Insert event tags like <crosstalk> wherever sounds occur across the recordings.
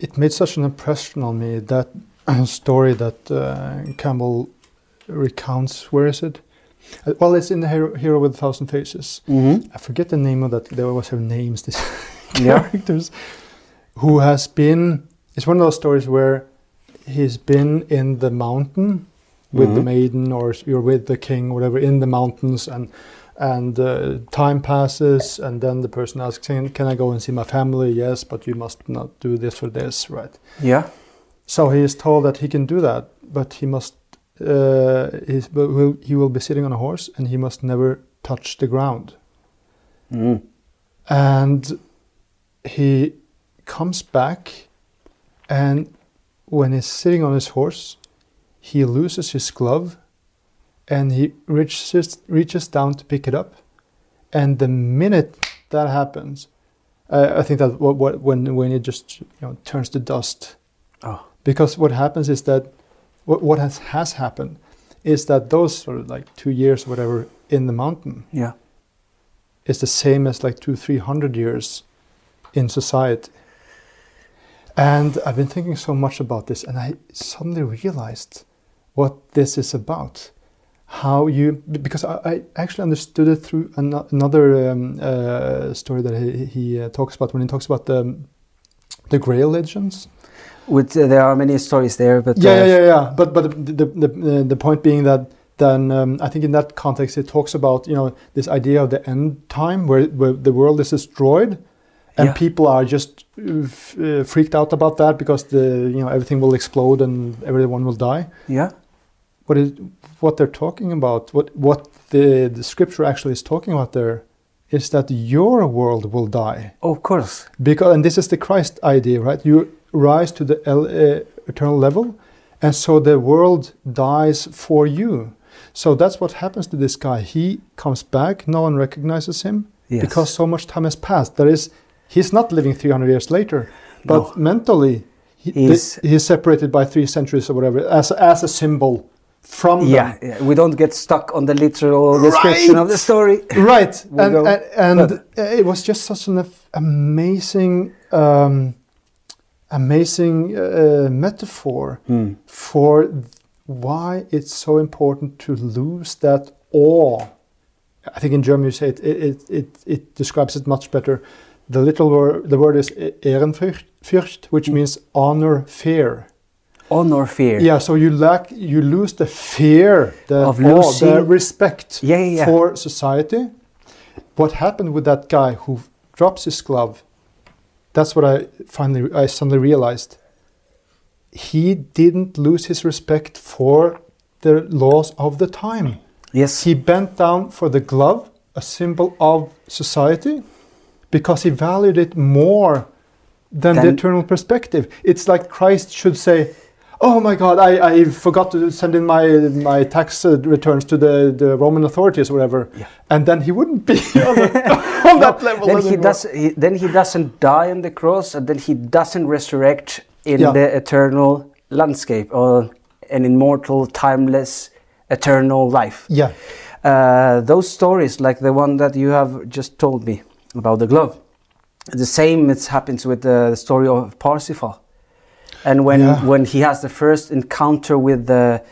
it made such an impression on me that <clears throat> story that uh, Campbell recounts. Where is it? Uh, well, it's in the Hero, Hero with a Thousand Faces. Mm-hmm. I forget the name of that. They always have names. These <laughs> characters who has been. It's one of those stories where he's been in the mountain with the Mhm. maiden or you're with the king, whatever, in the mountains, and and uh, time passes, and then the person asks, "Can can I go and see my family?" Yes, but you must not do this or this, right? Yeah. So he is told that he can do that, but he must. Uh, he's, but will, he will be sitting on a horse, and he must never touch the ground. Mm. And he comes back, and when he's sitting on his horse, he loses his glove, and he reaches reaches down to pick it up, and the minute that happens, uh, I think that what, what when when it just you know turns to dust, Oh. because what happens is that what what has has happened is that those sort of like two years or whatever in the mountain Yeah. is the same as like two, three hundred years in society. And I've been thinking so much about this, and I suddenly realized what this is about. How you, because I, I actually understood it through an, another um, uh, story that he, he uh, talks about when he talks about the, the Grail legends. With uh, there are many stories there, but Yeah, uh, yeah, yeah, yeah. But but the the the, the point being that then um, I think in that context it talks about you know this idea of the end time where where the world is destroyed, and Yeah. people are just uh, f- uh, freaked out about that because the you know everything will explode and everyone will die. yeah. What is what they're talking about? What what the the scripture actually is talking about there is that your world will die Of course. because and this is the Christ idea, right? You rise to the el- uh, eternal level, and so the world dies for you. So that's what happens to this guy. He comes back, no one recognizes him Yes. because so much time has passed. That is, he's not living 300 years later, but No. mentally, he, He's- he's separated by three centuries or whatever as as a symbol from them. yeah, yeah, we don't get stuck on the literal description of the story. right <laughs> and go and, and uh, it was just such an amazing um, amazing uh, metaphor Hmm. for why it's so important to lose that awe i think in german you say it it, it, it, describes it much better the little word the word is ehrenfurcht which Mm. means honor fear Honor, fear. yeah so you lack you lose the fear the Of awe, the losing- respect Yeah, yeah, yeah. for society. What happened with that guy who drops his glove? That's what I finally I suddenly realized. He didn't lose his respect for the laws of the time. Yes. He bent down for the glove, a symbol of society, because he valued it more than the eternal perspective. It's like Christ should say, "Oh my God, I, I forgot to send in my my tax uh, returns to the, the Roman authorities, or whatever," Yeah. and then he wouldn't be <laughs> on, the- on that level then he does. He, then he doesn't die on the cross, and then he doesn't resurrect in Yeah. the eternal landscape or an immortal, timeless, eternal life. Yeah, Uh, those stories, like the one that you have just told me about the glove, the same it happens with the story of Parsifal, and when Yeah. when he has the first encounter with the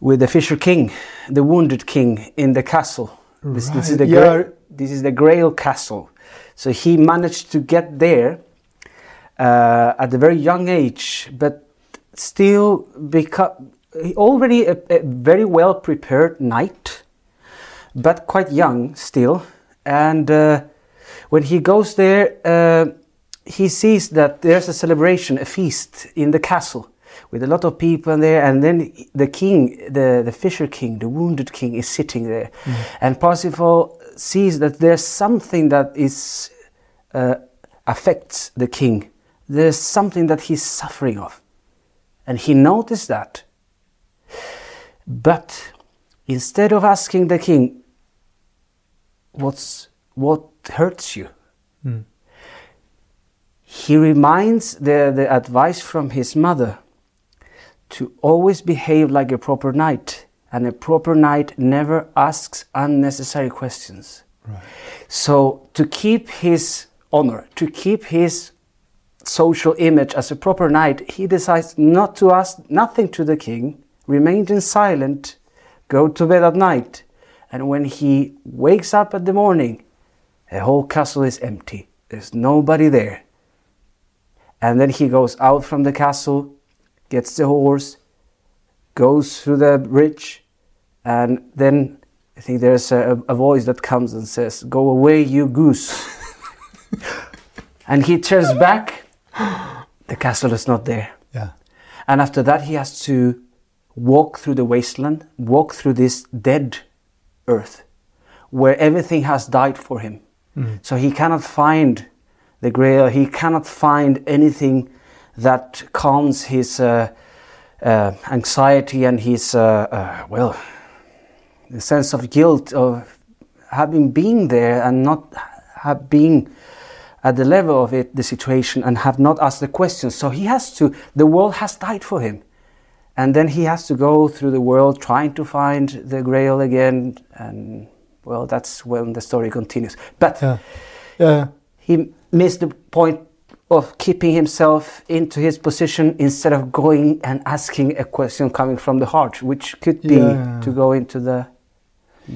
with the Fisher King, the wounded king in the castle. This, this is the yeah. Gra- this is the Grail Castle. So he managed to get there uh, at a very young age, but still become already a, a very well prepared knight, but quite young still. And uh, when he goes there, uh, he sees that there's a celebration, a feast in the castle with a lot of people there, and then the king, the, the fisher king, the wounded king, is sitting there. And Parsifal sees that there's something that is uh, affects the king. There's something that he's suffering of. And he noticed that. But instead of asking the king, What's, what hurts you? Mm. He reminds the, the advice from his mother to always behave like a proper knight. And a proper knight never asks unnecessary questions. right. So, to keep his honor, to keep his social image as a proper knight, he decides not to ask nothing to the king, remained in silent, go to bed at night, and when he wakes up at the morning, the whole castle is empty. There's nobody there. And then he goes out from the castle, gets the horse, goes through the bridge, and then I think there's a, a voice that comes and says, Go away, you goose. <laughs> and he turns back, the castle is not there. Yeah. And after that, he has to walk through the wasteland, walk through this dead earth where everything has died for him. Hmm. So he cannot find the grail, he cannot find anything that calms his uh, uh, anxiety and his, uh, uh, well, the sense of guilt of having been there and not have been at the level of it, the situation, and have not asked the questions. So he has to, the world has died for him. And then he has to go through the world trying to find the grail again. And well, that's when the story continues. But Yeah. Yeah. he missed the point of keeping himself into his position instead of going and asking a question coming from the heart, which could be Yeah. to go into the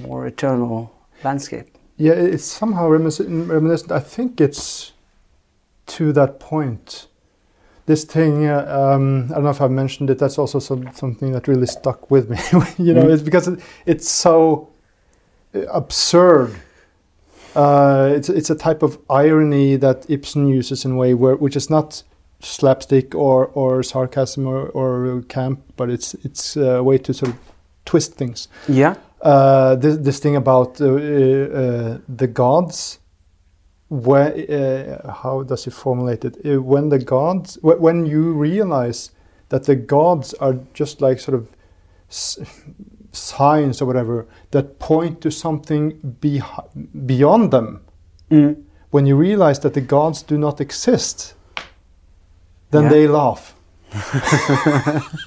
more eternal landscape. Yeah, it's somehow reminiscent. reminiscent. I think it's to that point. This thing, uh, um, I don't know if I've mentioned it. That's also some, something that really stuck with me. <laughs> you know, Mm. it's because it, it's so uh, absurd. Uh, it's it's a type of irony that Ibsen uses in a way where which is not slapstick or, or sarcasm or, or camp, but it's it's a way to sort of twist things Yeah. uh, this, this thing about uh, uh, the gods. Where, uh, how does he formulate it? When the gods, when you realize that the gods are just like sort of signs or whatever that point to something be- beyond them. Mm. When you realize that the gods do not exist, then Yeah. they laugh. <laughs>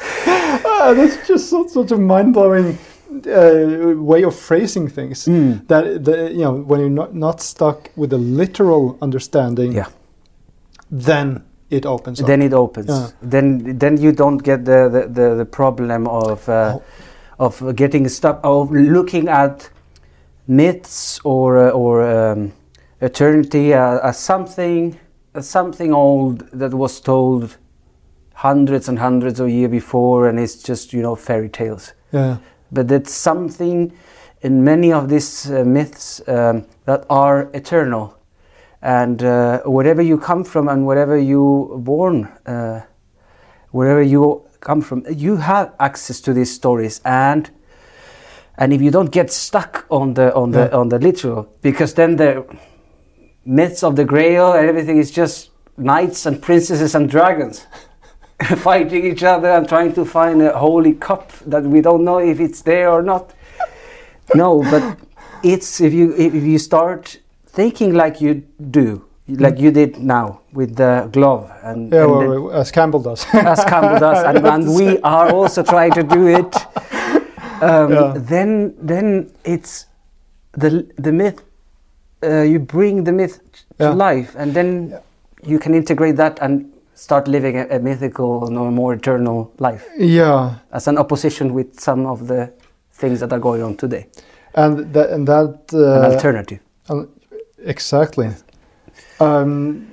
Ah, that's just such, such a mind blowing uh, way of phrasing things. Mm. That the, you know, when you're not, not stuck with a literal understanding, Yeah. then it opens up. Then it opens. Yeah. Then then you don't get the the, the, the problem of uh, Oh. of getting stuck of looking at myths or uh, or um, eternity uh, as something as something old that was told hundreds and hundreds of years before and it's just you know fairy tales yeah, but that's something in many of these uh, myths um, that are eternal and uh, wherever you come from and wherever you born uh, wherever you come from you have access to these stories and and if you don't get stuck on the on the Yeah. on the literal because then the myths of the grail and everything is just knights and princesses and dragons <laughs> fighting each other and trying to find a holy cup that we don't know if it's there or not. No, but it's if you if you start thinking like you do, like you did now with the glove and, yeah. and Well, as Campbell does. as Campbell <laughs> does, and, and we are also trying to do it. <laughs> Um, Yeah. Then, then it's the the myth. Uh, you bring the myth to Yeah. life, and then you can integrate that and start living a, a mythical, no more eternal life, yeah, as an opposition with some of the things that are going on today. and that and that An uh, alternative. Exactly. Um,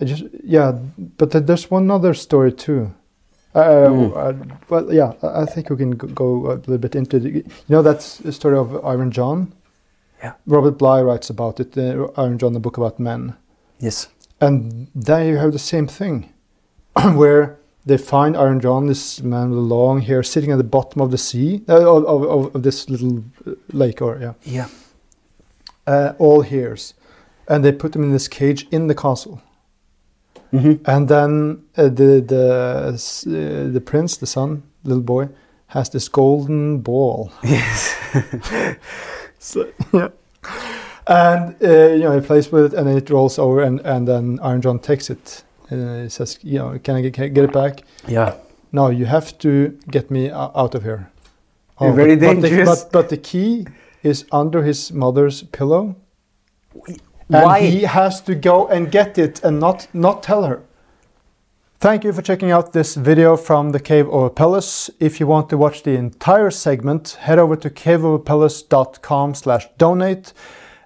I just yeah, but there's one other story too. Uh, Mm. uh, well, yeah, I think we can go a little bit into the, you know that's the story of Iron John. Yeah. Robert Bly writes about it. Uh, Iron John, the book about men, Yes. and there you have the same thing, <clears throat> where they find Iron John, this man with long hair, sitting at the bottom of the sea, uh, of, of, of- of this little uh, lake, or yeah Yeah. Uh, all hears, and they put them in this cage in the castle. hmm And then uh, the the uh, the prince, the son, little boy, has this golden ball. <laughs> Yes. <laughs> So, yeah. And uh, you know he plays with it, and it rolls over, and, and then Iron John takes it. Uh, he says, "You know, can I get, can I get it back? yeah. No, you have to get me out of here." You're very but, but the- dangerous. But, but the key is under his mother's pillow. And Why? he has to go and get it and not, not tell her. Thank you for checking out this video from the Cave of Apelles. If you want to watch the entire segment, head over to caveofapelles.com slash donate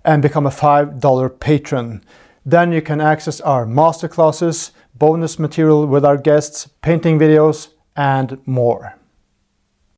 and become a $5 patron. Then you can access our masterclasses, bonus material with our guests, painting videos, and more.